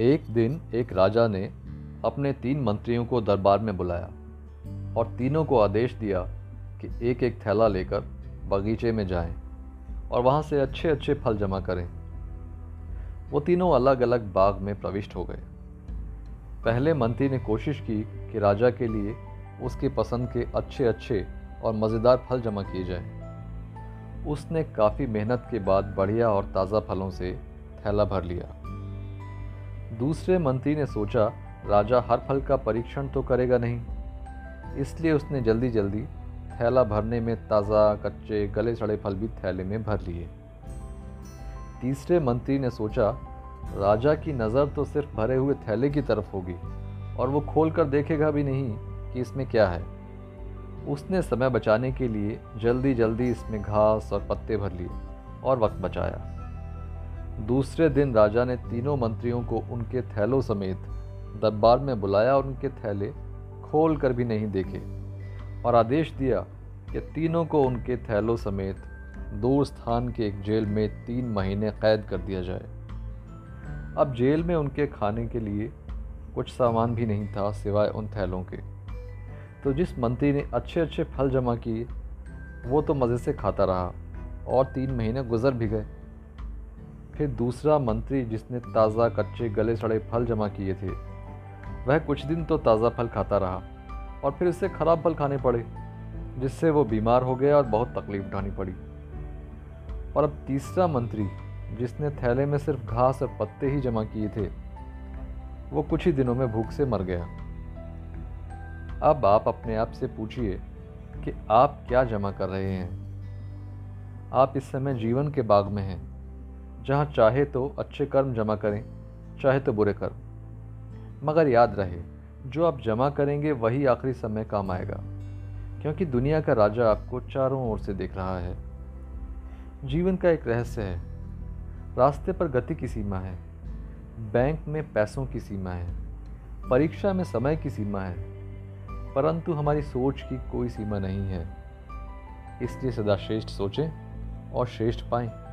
एक दिन एक राजा ने अपने तीन मंत्रियों को दरबार में बुलाया और तीनों को आदेश दिया कि एक एक थैला लेकर बगीचे में जाएँ और वहाँ से अच्छे अच्छे फल जमा करें वो तीनों अलग अलग बाग में प्रविष्ट हो गए पहले मंत्री ने कोशिश की कि राजा के लिए उसकी पसंद के अच्छे अच्छे और मज़ेदार फल जमा किए जाएँ। उसने काफ़ी मेहनत के बाद बढ़िया और ताज़ा फलों से थैला भर लिया। दूसरे मंत्री ने सोचा, राजा हर फल का परीक्षण तो करेगा नहीं। इसलिए उसने जल्दी जल्दी थैला भरने में ताज़ा, कच्चे गले सड़े फल भी थैले में भर लिए। तीसरे मंत्री ने सोचा, राजा की नज़र तो सिर्फ़ भरे हुए थैले की तरफ़ होगी और वो खोल कर देखेगा भी नहीं कि इसमें क्या है। उसने समय बचाने के लिए जल्दी जल्दी इसमें घास और पत्ते भर लिए और वक्त बचाया। दूसरे दिन राजा ने तीनों मंत्रियों को उनके थैलों समेत दरबार में बुलाया और उनके थैले खोल कर भी नहीं देखे और आदेश दिया कि तीनों को उनके थैलों समेत दूर स्थान के एक जेल में तीन महीने कैद कर दिया जाए। अब जेल में उनके खाने के लिए कुछ सामान भी नहीं था सिवाय उन थैलों के। तो जिस मंत्री ने अच्छे अच्छे फल जमा किए, वो तो मज़े से खाता रहा और तीन महीने गुजर भी गए। फिर दूसरा मंत्री जिसने ताज़ा कच्चे गले सड़े फल जमा किए थे, वह कुछ दिन तो ताज़ा फल खाता रहा और फिर उससे ख़राब फल खाने पड़े, जिससे वो बीमार हो गया और बहुत तकलीफ़ उठानी पड़ी। और अब तीसरा मंत्री जिसने थैले में सिर्फ़ घास और पत्ते ही जमा किए थे, वो कुछ ही दिनों में भूख से मर गया। अब आप अपने आप से पूछिए कि आप क्या जमा कर रहे हैं। आप इस समय जीवन के बाग में हैं, जहाँ चाहे तो अच्छे कर्म जमा करें, चाहे तो बुरे कर्म। मगर याद रहे, जो आप जमा करेंगे वही आखिरी समय काम आएगा, क्योंकि दुनिया का राजा आपको चारों ओर से देख रहा है। जीवन का एक रहस्य है। रास्ते पर गति की सीमा है। बैंक में पैसों की सीमा है। परीक्षा में समय की सीमा है। परंतु हमारी सोच की कोई सीमा नहीं है। इसलिए सदा श्रेष्ठ सोचें और श्रेष्ठ पाएँ।